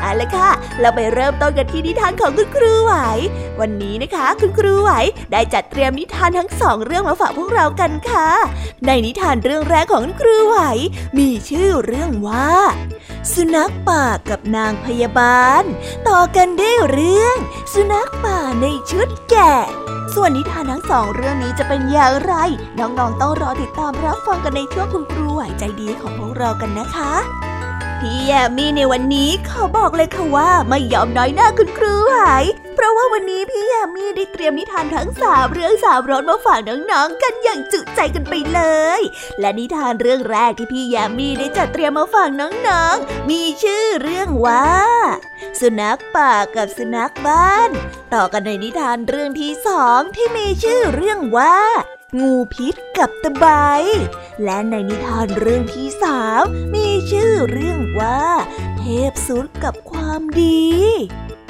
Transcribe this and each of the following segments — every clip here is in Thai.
เอาละค่ะ เราไปเริ่มต้นกันที่นิทานของคุณครูไหว วันนี้นะคะ คุณครูไหวได้จัดเตรียมนิทานทั้งสองเรื่องมาฝากพวกเรากันค่ะ ในนิทานเรื่องแรกของคุณครูไหว มีชื่อเรื่องว่า สุนัขป่ากับนางพยาบาล ต่อกันได้เรื่อง สุนัขป่าในชุดแกะส่วนนิทานทั้งสองเรื่องนี้จะเป็นอย่างไร น้องๆต้องรอติดตามรับฟังกันในช่วงคุณครูไหวใจดีของพวกเรากันนะคะ พี่แยมมี่ในวันนี้ขอบอกเลยค่ะว่าไม่ยอมน้อยหน้าคุณครูหาย เพราะว่าวันนี้พี่แยมมี่ได้เตรียมนิทานทั้งสามเรื่องสามรสมาฝากน้องๆกันอย่างจุใจกันไปเลย และนิทานเรื่องแรกที่พี่แยมมี่ได้จัดเตรียมมาฝากน้องๆ มีชื่อเรื่องว่า สุนัขป่ากับสุนัขบ้าน ต่อกันในนิทานเรื่องที่สองที่มีชื่อเรื่องว่า งูพิษกับตะไบ และในนิทานเรื่องที่สามมีชื่อเรื่องว่า เทพสุดกับความดี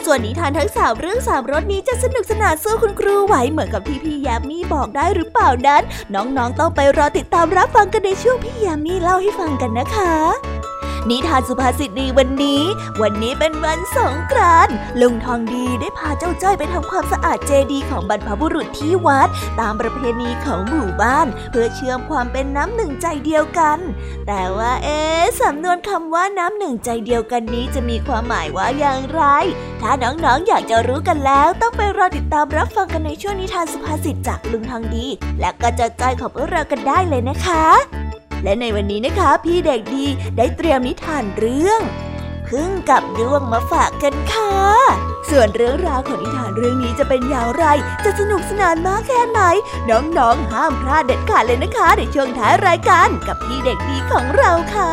ส่วนนิทานทั้งสามเรื่องสามรสนี้จะสนุกสนานสู้คุณครูไหวเหมือนกับที่พี่ยามีบอกได้หรือเปล่านั้น น้องๆต้องไปรอติดตามรับฟังกันในช่วงพี่ยามีเล่าให้ฟังกันนะคะ นิทานสุภาษิตดีวันนี้ วันนี้เป็นวันสงกรานต์ลุงทองดีได้พาเจ้าจ้อยไปทำความสะอาดเจดีย์ของบรรพบุรุษที่วัด ตามประเพณีของหมู่บ้าน เพื่อเชื่อมความเป็นน้ำหนึ่งใจเดียวกัน แต่ว่าเอ๊สำนวนคำว่าน้ำหนึ่งใจเดียวกันนี้จะมีความหมายว่าอย่างไร ถ้าน้องๆออยากจะรู้กันแล้วต้องไปรอติดตามรับฟังกันในช่วงนิทานสุภาษิตจากลุงทองดี และก็เจะจ้อยของพวกเรากันได้เลยนะคะ และในวันนี้นะคะพี่เด็กดีได้เตรียมนิทานเรื่องพึ่งกับดวงมาฝากกันค่ะ ส่วนเรื่องราวของนิทานเรื่องนี้จะเป็นอย่างไร จะสนุกสนานมากแค่ไหน น้องๆ ห้ามพลาดเด็ดขาดเลยนะคะ ในช่วงท้ายรายการกับพี่เด็กดีของเราค่ะ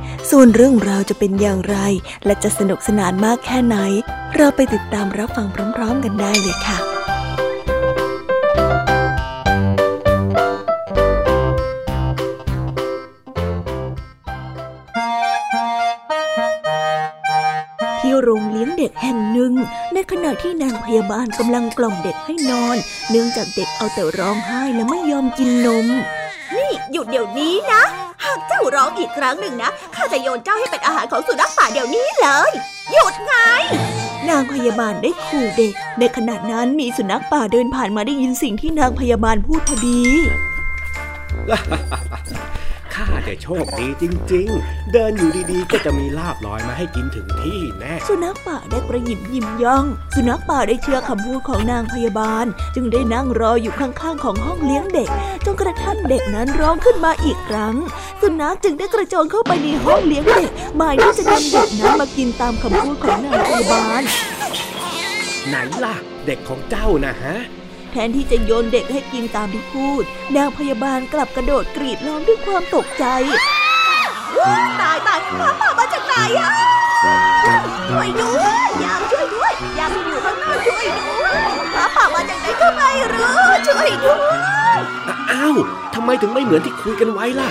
ส่วนเรื่องราวจะเป็นอย่างไร และจะสนุกสนานมากแค่ไหน เราไปติดตามรับฟังพร้อมๆกันได้เลยค่ะที่โรงเลี้ยงเด็กแห่งหนึ่ง ในขณะที่นางพยาบาลกำลังกล่อมเด็กให้นอน เนื่องจากเด็กเอาแต่ร้องไห้และไม่ยอมกินนม นี่หยุดเดี๋ยวนี้นะ เจ้าร้องอีกครั้งหนึ่งนะ ข้าจะโยนเจ้าให้เป็นอาหารของสุนัขป่าเดี๋ยวนี้เลย หยุดไง นางพยาบาลได้ขู่เด็ก ในขณะนั้นมีสุนัขป่าเดินผ่านมาได้ยินสิ่งที่นางพยาบาลพูดพอดี ข้าจะโชคดีจริง ๆ เดินอยู่ดีๆ ก็จะมีลาบลอยมาให้กินถึงที่แน่ สุนัขป่าได้กระยิบยิ้มย่อง สุนัขป่าได้เชื่อคำพูดของนางพยาบาล จึงได้นั่งรออยู่ข้างๆของห้องเลี้ยงเด็ก จนกระทั่งเด็กนั้นร้องขึ้นมาอีกครั้ง สุนัขจึงได้กระโจนเข้าไปในห้องเลี้ยงเด็กหมายที่จะนำเด็กนั้นมากินตามคำพูดของนางพยาบาล ไหนล่ะ เด็กของเจ้านะฮะ แทนที่จะโยนเด็กให้กินตามที่พูด นางพยาบาลกลับกระโดดกรีดร้องด้วยความตกใจ ตายตายข้าป่ามาจากไหนอะช่วยด้วยยามช่วยด้วยยามอยู่ข้างหน้าช่วยด้วยข้าป่ามาจากไหนก็ไม่รู้ช่วยด้วย อ้าวทำไมถึงไม่เหมือนที่คุยกันไว้ล่ะ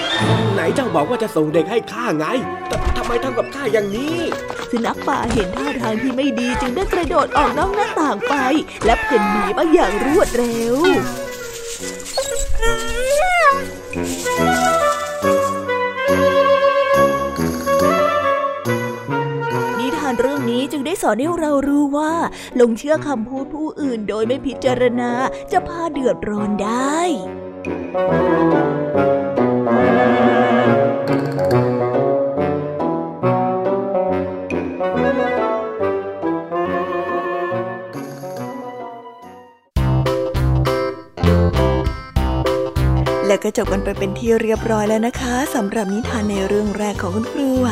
ไหนเจ้าบอกว่าจะส่งเด็กให้ข้าไงทำไมทำกับข้าอย่างนี้สุนัขป่าเห็นท่าทางที่ไม่ดีจึงได้กระโดดออกนอกหน้าต่างไป และเพ่นหนีมาอย่างรวดเร็วนิทานเรื่องนี้จึงได้สอนให้เรารู้ว่า ลงเชื่อคำพูดผู้อื่นโดยไม่พิจารณาจะพาเดือดร้อนได้ และก็จบกันไปเป็นที่เรียบร้อยแล้วนะคะสำหรับนิทานในเรื่องแรกของคุณครูไหว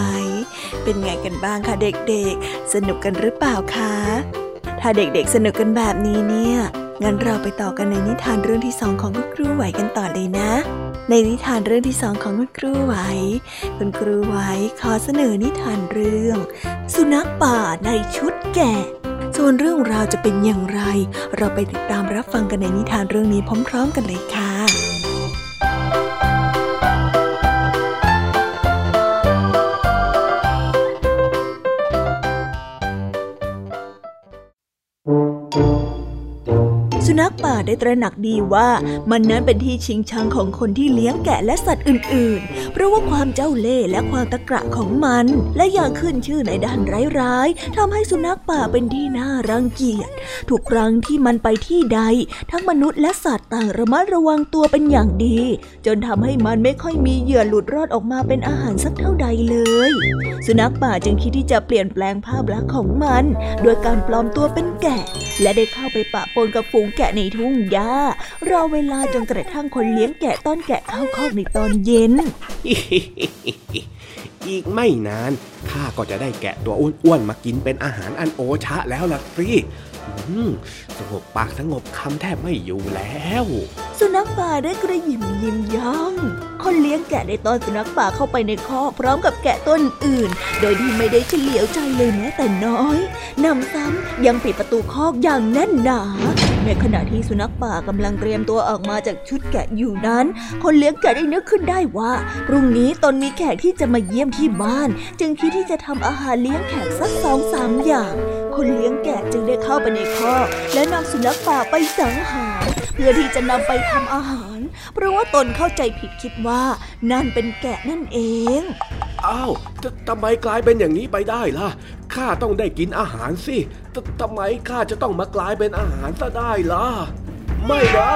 เป็นไงกันบ้างคะเด็กๆ สนุกกันหรือเปล่าคะ ถ้าเด็กๆสนุกกันแบบนี้เนี่ย งั้นเราไปต่อกันในนิทานเรื่องที่สองของคุณครูไหวกันต่อเลยนะ ในนิทานเรื่องที่สองของคุณครูไหว คุณครูไหวขอเสนอนิทานเรื่อง สุนัขป่าในชุดแกะส่วนเรื่องราวจะเป็นอย่างไร เราไปติดตามรับฟังกันในนิทานเรื่องนี้พร้อม ๆ กันเลยค่ะ ได้ตระหนักดีว่ามันนั้นเป็นที่ชิงชังของคนที่เลี้ยงแกะและสัตว์อื่น ๆ เพราะว่าความเจ้าเล่ห์และความตะกระของมัน และอย่างขึ้นชื่อในด้านร้ายๆทำให้สุนัขป่าเป็นที่น่ารังเกียจ ทุกครั้งที่มันไปที่ใด ทั้งมนุษย์และสัตว์ต่างระมัดระวังตัวเป็นอย่างดี จนทำให้มันไม่ค่อยมีเหยื่อหลุดรอดออกมาเป็นอาหารสักเท่าใดเลย สุนัขป่าจึงคิดที่จะเปลี่ยนแปลงภาพลักษณ์ของมัน โดยการปลอมตัวเป็นแกะ และได้เข้าไปปะปนกับฝูงแกะในทุ่งหญ้ารอเวลาจนกระทั่งคนเลี้ยงแกะต้อนแกะเข้าคอกในตอนเย็น อีกไม่นานข้าก็จะได้แกะตัวอ้วนๆมากินเป็นอาหารอันโอชะแล้วล่ะสิ สงบปากสงบคำแทบไม่อยู่แล้ว สุนัขป่าได้กระยิมยิ้มย่องคนเลี้ยงแกะได้ตอนสุนัขป่าเข้าไปในคอกพร้อมกับแกะต้นอื่น โดยที่ไม่ได้เฉลียวใจเลยแม้แต่น้อยนำซ้ำยังปิดประตูคอกอย่างแน่นหนาในขณะที่สุนัขป่ากำลังเตรียมตัวออกมาจากชุดแกะอยู่นั้น คนเลี้ยงแกะได้นึกขึ้นได้ว่า พรุ่งนี้ตนมีแขกที่จะมาเยี่ยมที่บ้าน จึงคิดที่จะทำอาหารเลี้ยงแขกสักสองสามอย่าง คนเลี้ยงแกะจึงได้เข้าไปในคอกและนำสุนัขป่าไปสังหารเพื่อที่จะนำไปทำอาหาร เพราะว่าตนเข้าใจผิดคิดว่านั่นเป็นแกะนั่นเองอ้าวทำไมกลายเป็นอย่างนี้ไปได้ล่ะข้าต้องได้กินอาหารสิทำไมข้าจะต้องมากลายเป็นอาหารซะได้ล่ะ ไม่นะ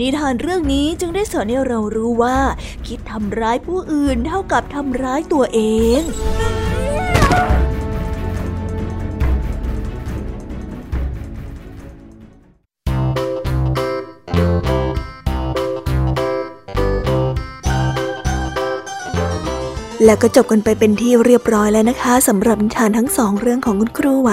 นิทานเรื่องนี้จึงได้สอนให้เรารู้ว่า คิดทำร้ายผู้อื่นเท่ากับทำร้ายตัวเองแล้วก็จบกันไปเป็นที่เรียบร้อยแล้วนะคะสำหรับนิทานทั้งสองเรื่องของคุณครูไหว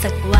согласен.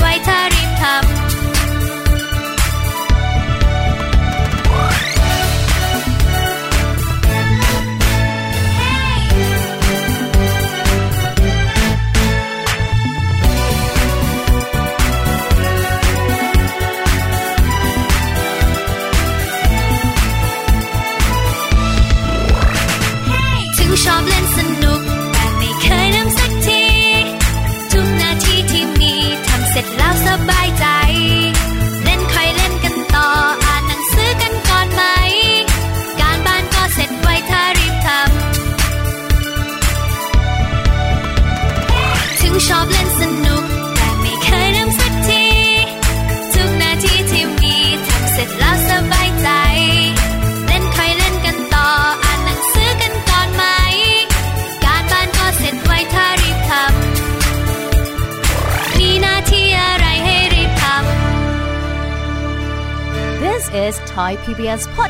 怪他 Serbia's podcast.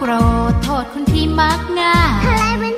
โกรธโทษคนที่มักง่ายใครเป็น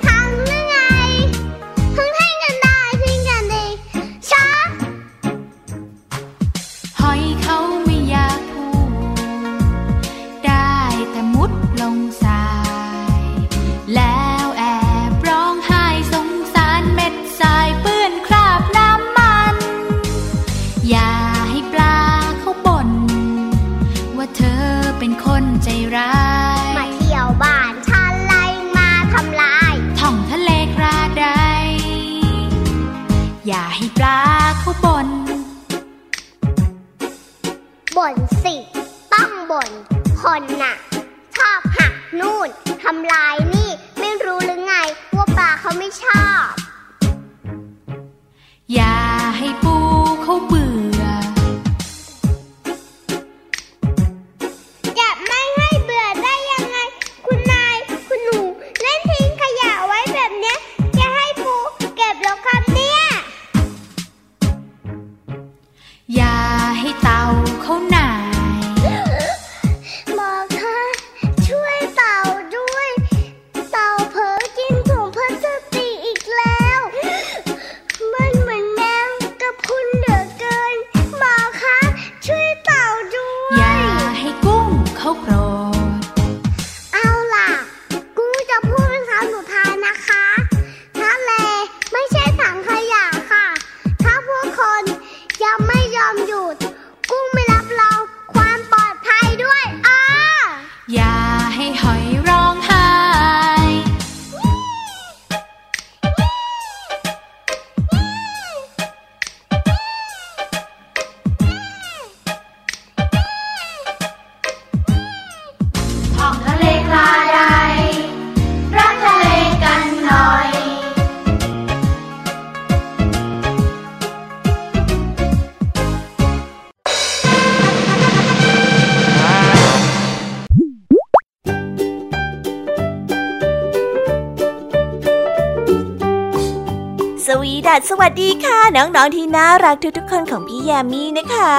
สวัสวัสดีค่ะ น้องๆที่น่ารักทุกๆคนของพี่แยามีนะคะ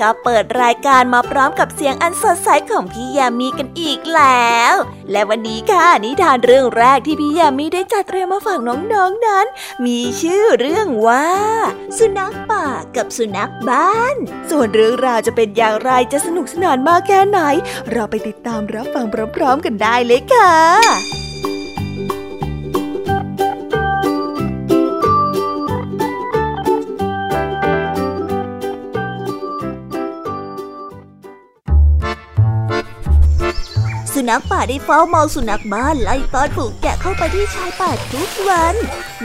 ก็เปิดรายการมาพร้อมกับเสียงอันสดใสของพี่แยามีกันอีกแล้ว และวันนี้ค่ะนิทานเรื่องแรกที่พี่แยามีได้จัดเตรียมมาฝากน้องๆนนั้น มีชื่อเรื่องว่า สุนัขป่ากับสุนัขบ้าน ส่วนเรื่องราวจะเป็นอย่างไรจะสนุกสนานมากแค่ไหน เราไปติดตามรับฟังพร้อมๆกันได้เลยค่ะ นัขป่าได้เฝ้ามองสุนัขบ้านไล่ต้อนฝูงแกะเข้าไปที่ชายป่าทุกวัน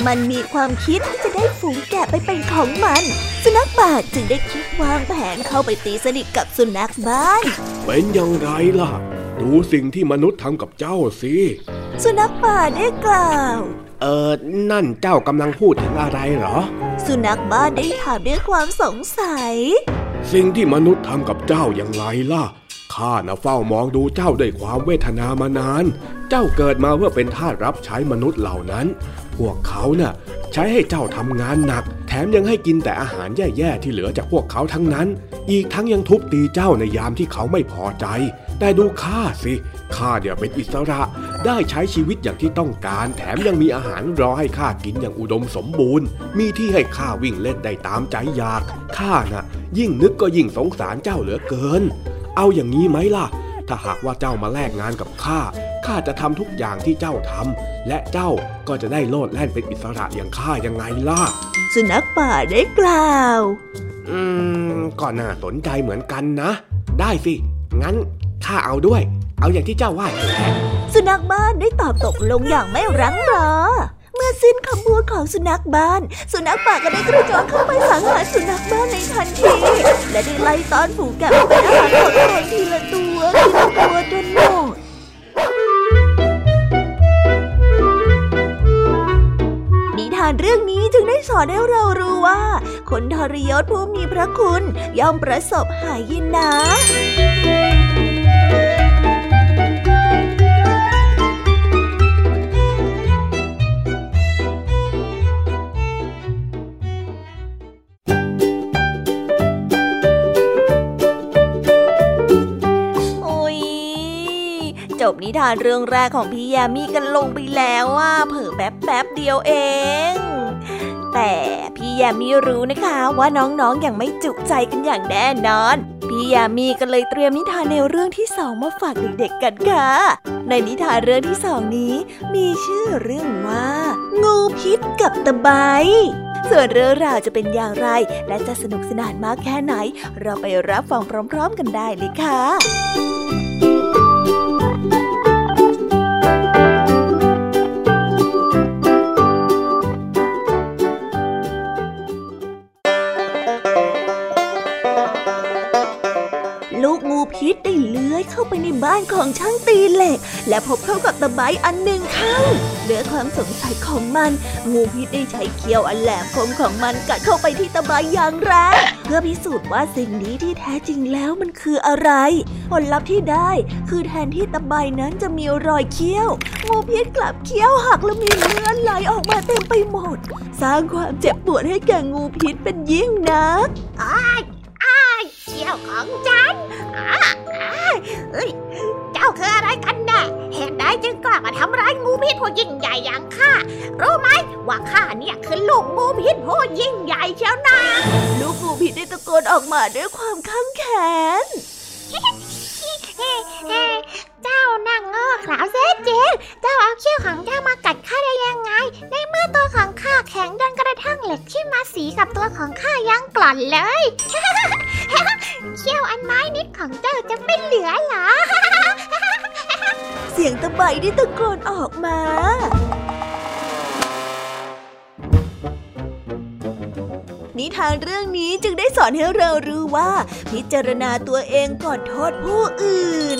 มันมีความคิดที่จะได้ฝูงแกะไปเป็นของมัน สุนัขป่าจึงได้คิดวางแผนเข้าไปตีสนิทกับสุนัขบ้าน เป็นอย่างไรล่ะ ดูสิ่งที่มนุษย์ทำกับเจ้าสิสุนัขป่าได้กล่าว เออนั่นเจ้ากำลังพูดถึงอะไรเหรอ สุนัขบ้านได้ถามด้วยความสงสัย สิ่งที่มนุษย์ทำกับเจ้าอย่างไรล่ะ ข้าน่ะเฝ้ามองดูเจ้าด้วยความเวทนามานาน เจ้าเกิดมาเพื่อเป็นทาสรับใช้มนุษย์เหล่านั้น พวกเขาน่ะใช้ให้เจ้าทำงานหนัก แถมยังให้กินแต่อาหารแย่ๆที่เหลือจากพวกเขาทั้งนั้น อีกทั้งยังทุบตีเจ้าในยามที่เขาไม่พอใจ แต่ดูข้าสิ ข้าเดี๋ยวเป็นอิสระ ได้ใช้ชีวิตอย่างที่ต้องการ แถมยังมีอาหารรอให้ข้ากินอย่างอุดมสมบูรณ์ มีที่ให้ข้าวิ่งเล่นได้ตามใจอยาก ข้าน่ะ ยิ่งนึกก็ยิ่งสงสารเจ้าเหลือเกิน เอาอย่างนี้ไหมล่ะ ถ้าหากว่าเจ้ามาแลกงานกับข้า ข้าจะทำทุกอย่างที่เจ้าทำ และเจ้าก็จะได้โลดแล่นเป็นอิสระอย่างข้ายังไงล่ะ สุนัขป่าได้กล่าว อืม ก็น่าสนใจเหมือนกันนะ ได้สิ งั้นข้าเอาด้วย เอาอย่างที่เจ้าว่าแหละสุนัขบ้านได้ตอบตกลงอย่างไม่รั้งรอ เมื่อสิ้นคำพูดของสุนัขบ้าน สุนัขป่าก็ได้กระโจนเข้าไปสังหารสุนัขบ้านในทันที และได้ไล่ต้อนฝูงแกะเป็นอาหารของตนทีละตัวทีละตัวจนหมดนิทานเรื่องนี้จึงได้สอนให้เรารู้ว่า คนทรยศผู้มีพระคุณย่อมประสบหายยินนะ บนิทานเรื่องแรกของพี่ยามีกันลงไปแล้วว่าเผิ่แป๊บแป๊บเดียวเอง แต่พี่ยามีรู้นะคะว่าน้องๆออย่างไม่จุใจกันอย่างแน่นอน พี่ยามีก็เลยเตรียมนิทานในวเรื่องที่สองมาฝากเด็กๆกันค่ะ ในนิทานเรื่องที่สองนี้ มีชื่อเรื่องว่า งูพิษกับตะไบส่วนเรื่องราวจะเป็นอย่างไร และจะสนุกสนานมากแค่ไหน เราไปรับฟังพร้อม ๆ กันได้เลยค่ะ ไปในบ้านของช่างตีเหล็ก และพบเข้ากับตะไบอันหนึ่งเข้าเดือความสงสัยของมัน งูพิษได้ใช้เขี้ยวอันแหลมคมของมันกัดเข้าไปที่ตะไบอย่างแรงเพื่อพิสูจน์ว่าสิ่งนี้ที่แท้จริงแล้วมันคืออะไร ผลลัพธ์ที่ได้คือแทนที่ตะไบนั้นจะมีรอยเขี้ยว งูพิษกลับเขี้ยวหักและมีเลือดไหลออกมาเต็มไปหมด สร้างความเจ็บปวดให้แก่งูพิษเป็นยิ่งนักอ้ายอ้าย เขี้ยวของฉันเฮ้ยเจ้าคืออะไรกันแน่ เหตุใดจึงกล้ามาทำร้ายงูพิษผู้ยิ่งใหญ่อย่างข้า รู้ไหมว่าข้าเนี่ยคือลูกงูพิษผู้ยิ่งใหญ่เชียวนะ ลูกงูพิษได้ตะโกนออกมาด้วยความข้างแค้น เจ้านั่งเงอขาวเซเจนเจ้าเอาเขี้ยวของเจ้ามากัดข้าได้ยังไง ในเมื่อตัวของข้าแข็งจนกระทั่งเหล็กที่มาสีกับตัวของข้ายังกล่อนเลย เขี้ยวอันไม้นิดของเจ้าจะไม่เหลือหรอ เสียงตะไบได้ตะโกนออกมา นิทานเรื่องนี้จึงได้สอนให้เรารู้ว่า พิจารณาตัวเองก่อนโทษผู้อื่น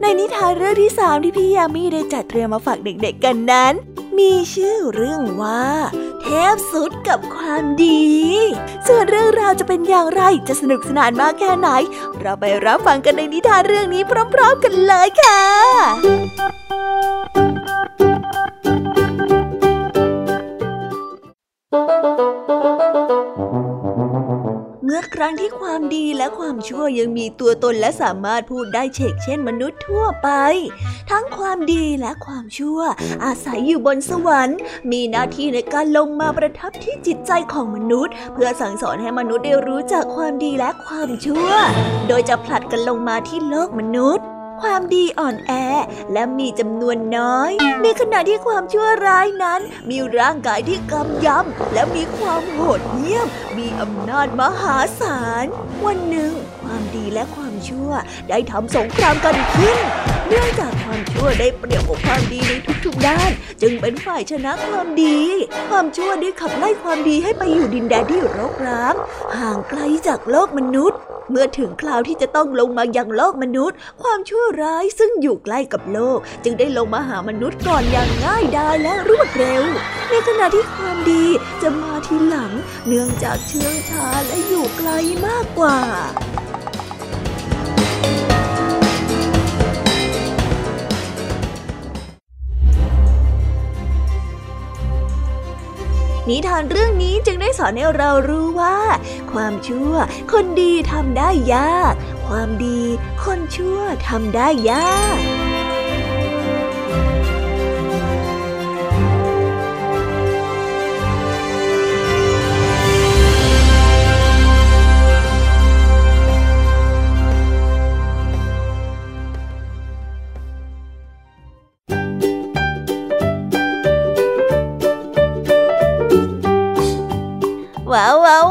ในนิทานเรื่องที่สามที่พี่ยามีได้จัดเตรียมมาฝากเด็กๆกันนั้น มีชื่อเรื่องว่า เทพสุดกับความดี ส่วนเรื่องราวจะเป็นอย่างไรจะสนุกสนานมากแค่ไหน เราไปรับฟังกันในนิทานเรื่องนี้พร้อมๆกันเลยค่ะ เมื่อครั้งที่ความดีและความชั่วยังมีตัวตนและสามารถพูดได้เฉกเช่นมนุษย์ทั่วไป ทั้งความดีและความชั่ว อาศัยอยู่บนสวรรค์ มีหน้าที่ในการลงมาประทับที่จิตใจของมนุษย์ เพื่อสั่งสอนให้มนุษย์ได้รู้จักความดีและความชั่ว โดยจะผลัดกันลงมาที่โลกมนุษย์ ความดีอ่อนแอและมีจำนวนน้อย ในขณะที่ความชั่วร้ายนั้น มีร่างกายที่กำยำและมีความโหดเหี้ยม มีอำนาจมหาศาล วันหนึ่ง ความดีและความชั่วได้ทำสงครามกันขึ้น เนื่องจากความชั่วได้เปรียบกับความดีในทุกๆด้าน จึงเป็นฝ่ายชนะความดี ความชั่วได้ขับไล่ความดีให้ไปอยู่ดินแดนที่รกร้าง ห่างไกลจากโลกมนุษย์ เมื่อถึงคราวที่จะต้องลงมายังโลกมนุษย์ ความชั่วร้ายซึ่งอยู่ใกล้กับโลก จึงได้ลงมาหามนุษย์ก่อนอย่างง่ายดายและรวดเร็ว ในขณะที่ความดีจะมาทีหลัง เนื่องจากเชื่องช้าและอยู่ไกลมากกว่า นิทานเรื่องนี้จึงได้สอนให้เรารู้ว่า ความชั่วคนดีทำได้ยาก ความดีคนชั่วทำได้ยาก wow wow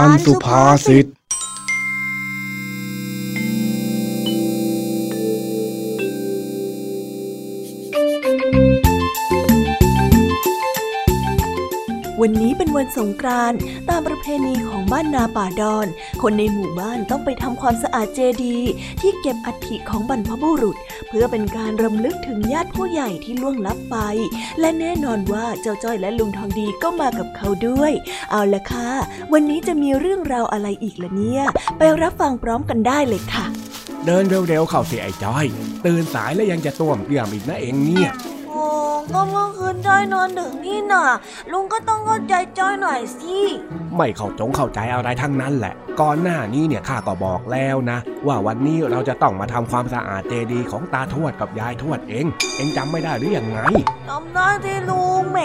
านสุภาษิตวันนี้เป็นวันสงกรานต์ตามประเพณีของ บ้านนาป่าดอน คนในหมู่บ้านต้องไปทำความสะอาดเจดีย์ที่เก็บอัฐิของบรรพบุรุษ เพื่อเป็นการรำลึกถึงญาติผู้ใหญ่ที่ล่วงลับไป และแน่นอนว่าเจ้าจ้อยและลุงทองดีก็มากับเขาด้วย เอาละค่ะ วันนี้จะมีเรื่องราวอะไรอีกล่ะเนี่ย ไปรับฟังพร้อมกันได้เลยค่ะ เดินเร็วๆเข้าสิไอ้จ้อย ตื่นสายแล้วยังจะต้วมเกี่ยมอีกนะเองเนี่ย ก็เมื่อคืนจ้อยนอนดึกนี่น่ะลุงก็ต้องเข้าใจจ้อยหน่อยสิ ไม่เข้าจงเข้าใจอะไรทั้งนั้นแหละ ก่อนหน้านี้เนี่ยข้าก็บอกแล้วนะ ว่าวันนี้เราจะต้องมาทำความสะอาดเจดีย์ของตาทวดกับยายทวดเอง เองจำไม่ได้หรือยังไงจำได้ที่ลุงแหม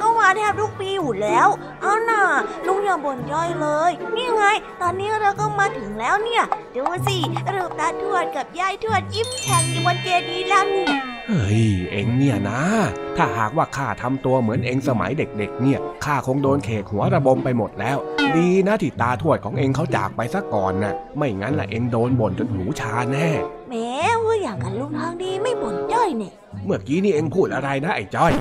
ก็มาแทบทุกปีอยู่แล้วเอาหน่ะลุงอย่าบ่นจ้อยเลย นี่ไง ตอนนี้เราก็มาถึงแล้วเนี่ยดูสิรูปตาทวดกับยายทวดยิ้มแฉ่งอยู่บนเจดีย์แล้วเนี่ย เฮ้ย เองเนี่ยนะ ถ้าหากว่าข้าทำตัวเหมือนเองสมัยเด็กๆ เนี่ย ข้าคงโดนเขกหัวระบมไปหมดแล้ว ดีนะที่ตาทวดของเองเขาจากไปซะก่อนน่ะ ไม่งั้นล่ะเองโดนบ่นจนหูชาแน่แหมว่าอย่างกันลุงทางดีไม่บ่นจ้อยเนี่ยเมื่อกี้นี่เองพูดอะไรนะไอ้จ้อย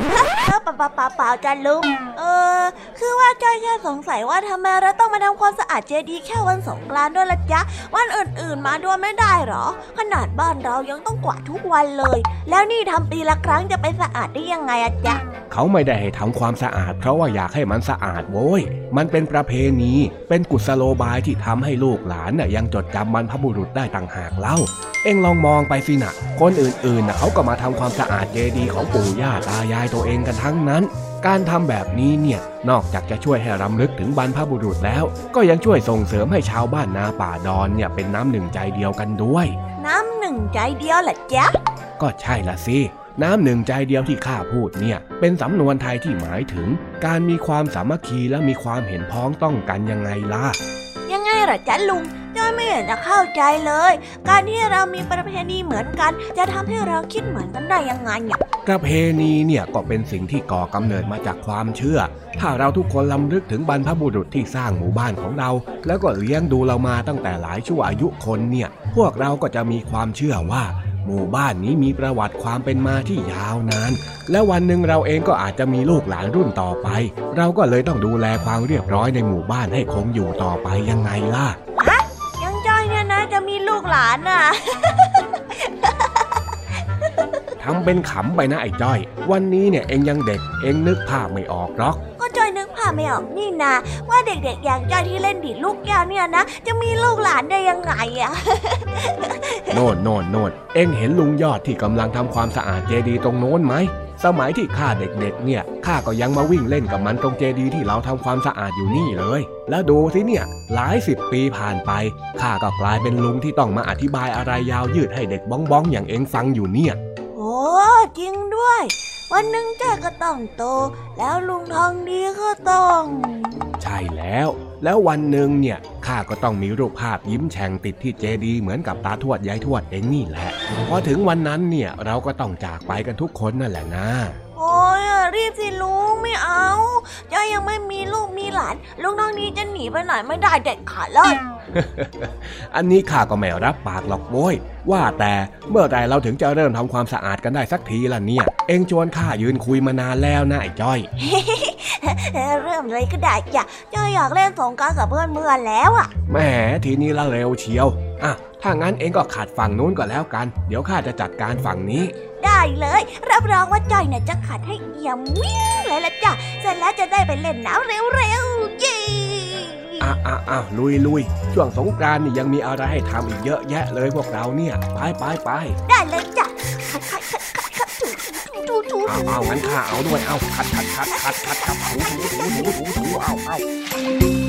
เออเปล่าเปล่าเปล่าเปล่าจ้ะลุง เออ คือว่าจ้อยแค่สงสัยว่าทำไมเราต้องมาทำความสะอาดเจดีย์แค่วันสงกรานต์ด้วยละจ๊ะ วันอื่นๆมาด้วยไม่ได้หรอ ขนาดบ้านเรายังต้องกวาดทุกวันเลย แล้วนี่ทำปีละครั้งจะไปสะอาดได้ยังไงอะจ๊ะ เขาไม่ได้ให้ทำความสะอาด เพราะว่าอยากให้มันสะอาดโว้ย มันเป็นประเพณี เป็นกุศโลบายที่ทำให้ลูกหลานน่ะยังจดจำบรรพบุรุษได้ต่างหากเล่า เอ็งลองมองไปสินะคนอื่นๆน่ะเขาก็มาทำความสะอาดเจดีย์ของปู่ย่าตายายตัวเองกันทั้งนั้น การทำแบบนี้เนี่ยนอกจากจะช่วยให้รำลึกถึงบรรพบุรุษแล้ว ก็ยังช่วยส่งเสริมให้ชาวบ้านนาป่าดอนเนี่ยเป็นน้ำหนึ่งใจเดียวกันด้วย น้ำหนึ่งใจเดียวแหละจ๊ะก็ใช่ละสิน้ำหนึ่งใจเดียวที่ข้าพูดเนี่ย เป็นสำนวนไทยที่หมายถึง การมีความสามัคคีและมีความเห็นพ้องต้องกันยังไงล่ะ ยังไงเหรอจ๊ะลุง จ้อยไม่เห็นจะเข้าใจเลย การที่เรามีประเพณีเหมือนกัน จะทำให้เราคิดเหมือนกันได้ยังไงเนี่ยประเพณีเนี่ยก็เป็นสิ่งที่ก่อกำเนิดมาจากความเชื่อ ถ้าเราทุกคนลำลึกถึงบรรพบุรุษที่สร้างหมู่บ้านของเรา แล้วก็เลี้ยงดูเรามาตั้งแต่หลายชั่วอายุคนเนี่ย พวกเราก็จะมีความเชื่อว่าหมู่บ้านนี้มีประวัติความเป็นมาที่ยาวนาน และวันหนึ่งเราเองก็อาจจะมีลูกหลานรุ่นต่อไป เราก็เลยต้องดูแลความเรียบร้อยในหมู่บ้านให้คงอยู่ต่อไปยังไงล่ะ หลานน่ะทำเป็นขำไปนะไอ้จ้อย วันนี้เนี่ยเองยังเด็ก เองนึกภาพไม่ออกหรอก ไม่ออกนี่นะว่าเด็กๆอย่างจอยที่เล่นดีดลูกแก้วเนี่ยนะ จะมีลูกหลานได้ยังไงอะโน่นโน่นโน่นเอ็งเห็นลุงยอดที่กำลังทำความสะอาดเจดีย์ตรงโน้นไหมสมัยที่ข้าเด็กๆ เนี่ยข้าก็ยังมาวิ่งเล่นกับมันตรงเจดีย์ที่เราทำความสะอาดอยู่นี่เลย แล้วดูสิเนี่ย หลายสิบปีผ่านไปข้าก็กลายเป็นลุงที่ต้องมาอธิบายอะไรยาวยืดให้เด็กบ้องบ้องๆอย่างเอ็งฟังอยู่เนี่ย โอ้จริงด้วย วันหนึ่งแกก็ต้องโต แล้วลุงทองดีก็ต้อง ใช่แล้ว แล้ววันหนึ่งเนี่ยข้าก็ต้องมีรูปภาพยิ้มแฉ่งติดที่เจดีเหมือนกับตาทวดยายทวดเองนี่แหละพอถึงวันนั้นเนี่ยเราก็ต้องจากไปกันทุกคนนั่นแหละนะ โอ้ยรีบสิลุงไม่เอาจอยยังไม่มีลูกมีหลานลุงทองดีจะหนีไปไหนไม่ได้เด็ดขาดเลย อันนี้ข้าก็ไม่รับปากหรอกโว้ยว่าแต่เมื่อไหรเราถึงจะเริ่มทำความสะอาดกันได้สักทีล่ะเนี่ย เองชวนข้ายืนคุยมานานแล้วนะไอ้จ้อย เริ่มเลยก็ได้จ้ะจอยอยากเล่นสงกรานต์กับเพื่อนเมื่อนแล้วอะแหมทีนี้ละเร็วเชียวอะถ้างั้นเองก็ขัดฝั่งนู้นก็แล้วกัน เดี๋ยวข้าจะจัดการฝั่งนี้ ได้เลย รับรองว่าจอยเนี่ยจะขัดให้เอี่ยมวิ่งเลยละจ้ะเสร็จแล้วจะได้ไปเล่นน้ำเร็วๆเย้อะอะอะลุยลุยช่วงสงกรานต์นี่ยังมีอะไรให้ทำอีกเยอะแยะเลยพวกเราเนี่ย ไปไปไปได้เลยจ้ะขัดขัดขัดขัดขัดถูถูถูถูเอาเอางั้นข้าเอาด้วย เอาขัดขัดขัดขัดขัดขัดถูถูถูถูถูถูเอาเอา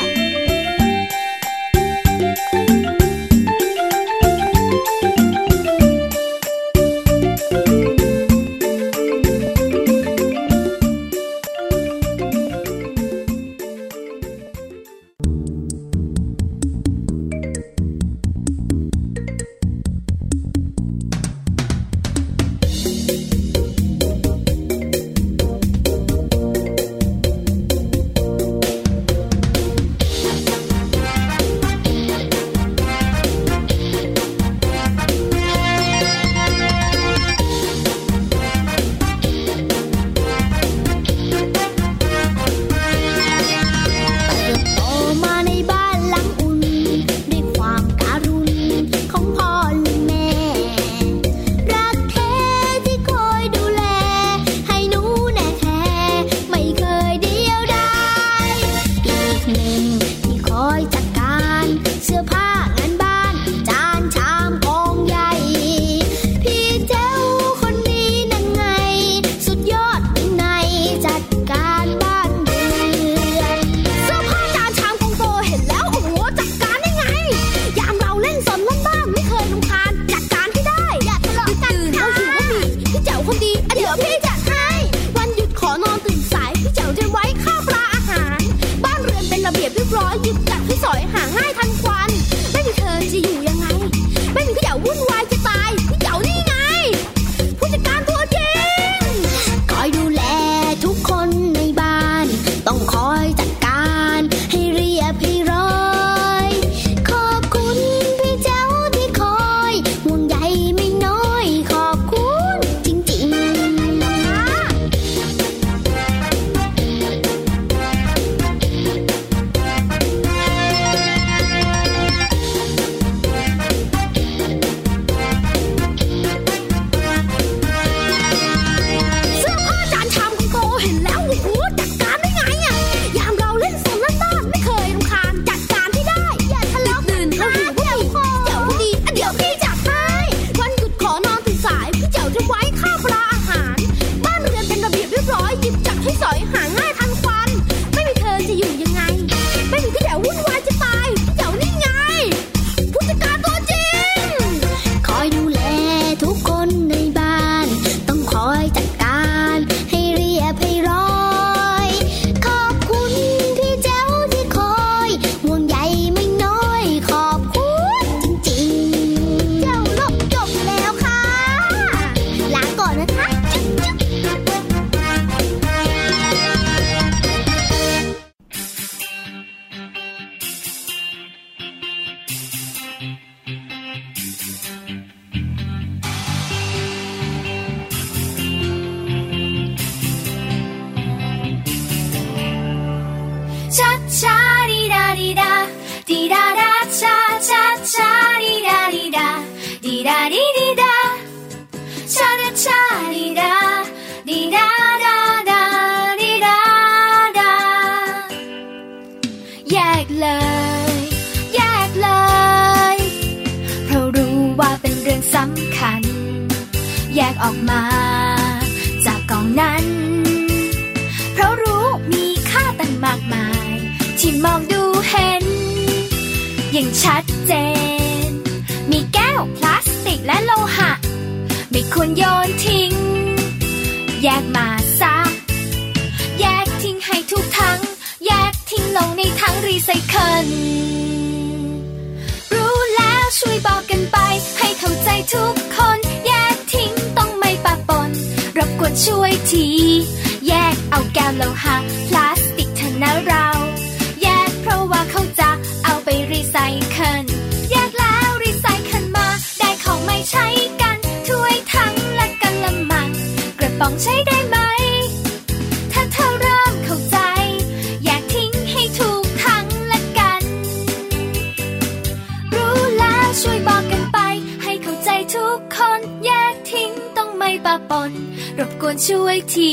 ทุกคนแยกทิ้งต้องไม่ปะปน รบกวนช่วยที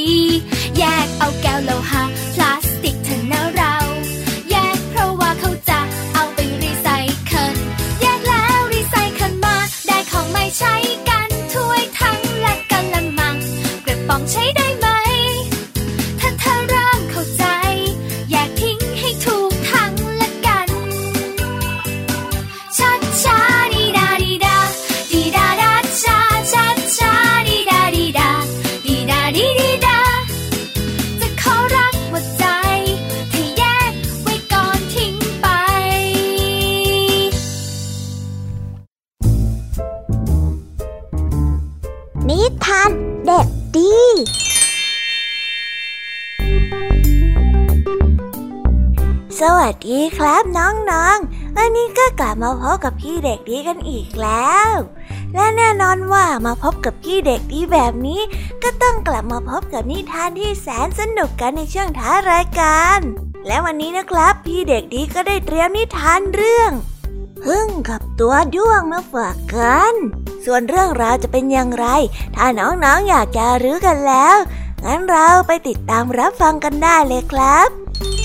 แยกเอาแก้วโลหะพลาสติกเถอะนะเรา แยกเพราะว่าเขาจะเอาไปรีไซเคิลแยกแล้วรีไซเคิลมาได้ของไม่ใช้กันถ้วยทั้งและกันละมังกระป๋องใช้ได้ ดีครับน้องๆ วันนี้ก็กลับมาพบกับพี่เด็กดีกันอีกแล้ว และแน่นอนว่ามาพบกับพี่เด็กดีแบบนี้ ก็ต้องกลับมาพบกับนิทานที่แสนสนุกกันในช่วงท้ารายการ และวันนี้นะครับ พี่เด็กดีก็ได้เตรียมนิทานเรื่องพึ่งกับตัวด้วงมาฝากกัน ส่วนเรื่องราวจะเป็นอย่างไร ถ้าน้องๆออยากจะรู้กันแล้ว งั้นเราไปติดตามรับฟังกันได้เลยครับ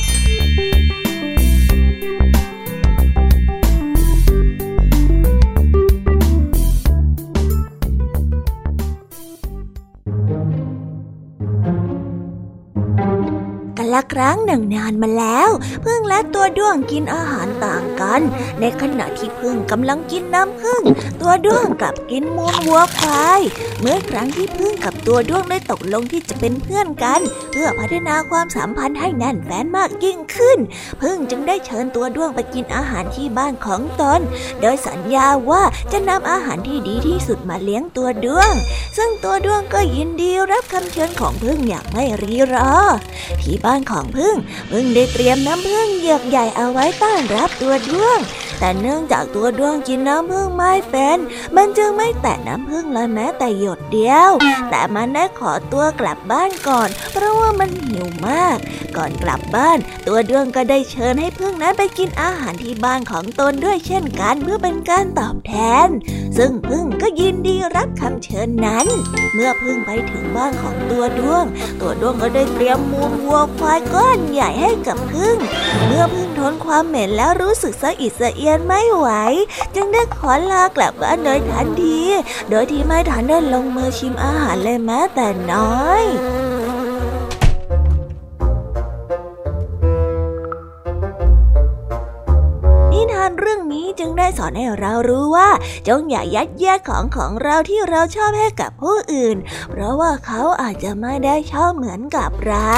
ละครั้งหนึ่งนานมาแล้วพึ่งและตัวด้วงกินอาหารต่างกัน ในขณะที่พึ่งกำลังกินน้ำพึ่ง ตัวด้วงกับกินมูลวัวควาย เมื่อครั้งที่พึ่งกับตัวด้วงได้ตกลงที่จะเป็นเพื่อนกัน เพื่อพัฒนาความสัมพันธ์ให้แน่นแฟ้นมากยิ่งขึ้น พึ่งจึงได้เชิญตัวด้วงไปกินอาหารที่บ้านของตน โดยสัญญาว่าจะนำอาหารที่ดีที่สุดมาเลี้ยงตัวด้วง ซึ่งตัวด้วงก็ยินดีรับคำเชิญของพึ่งอย่างไม่รีรอที่บ้านของพึ่งพึ่งได้เตรียมน้ำพึ่งเหยือกใหญ่เอาไว้ต้อนรับตัวด้วง แต่เนื่องจากตัวด้วงกินน้ำพึ่งไม่เป็น มันจึงไม่แตะน้ำพึ่งเลยแม้แต่หยดเดียว แต่มันได้ขอตัวกลับบ้านก่อน เพราะว่ามันหิวมาก ก่อนกลับบ้าน ตัวด้วงก็ได้เชิญให้พึ่งนั้นไปกินอาหารที่บ้านของตนด้วยเช่นกันเพื่อเป็นการตอบแทน ซึ่งพึ่งก็ยินดีรับคำเชิญนั้น เมื่อพึ่งไปถึงบ้านของตัวด้วง ตัวด้วงก็ได้เตรียมมูลวัวควายก้อนใหญ่ให้กับพึ่งเมื่อพึ่งทนความเหม็นแล้วรู้สึกสะอิดสะเอียนไม่ไหว จึงได้ขอลากลับบ้านโดยทันที โดยที่ไม่ทันได้ลงมือชิมอาหารเลยแม้แต่น้อยานเรื่องนี้จึงได้สอนให้เรารู้ว่า จงอย่ายัดเยียดของของเราที่เราชอบให้กับผู้อื่น เพราะว่าเขาอาจจะไม่ได้ชอบเหมือนกับเรา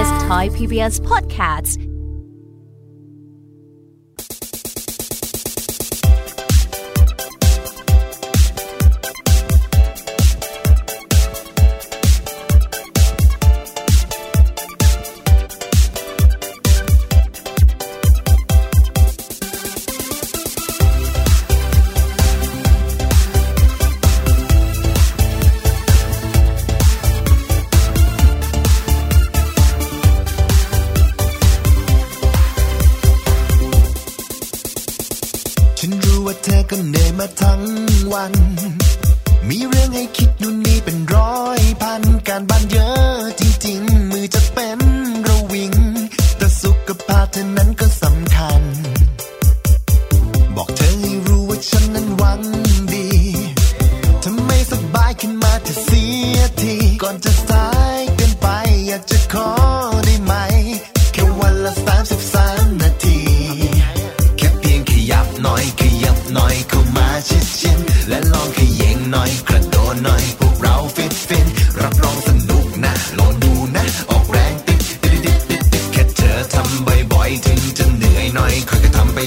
Thai PBS podcasts. I khỏi cái thăm bay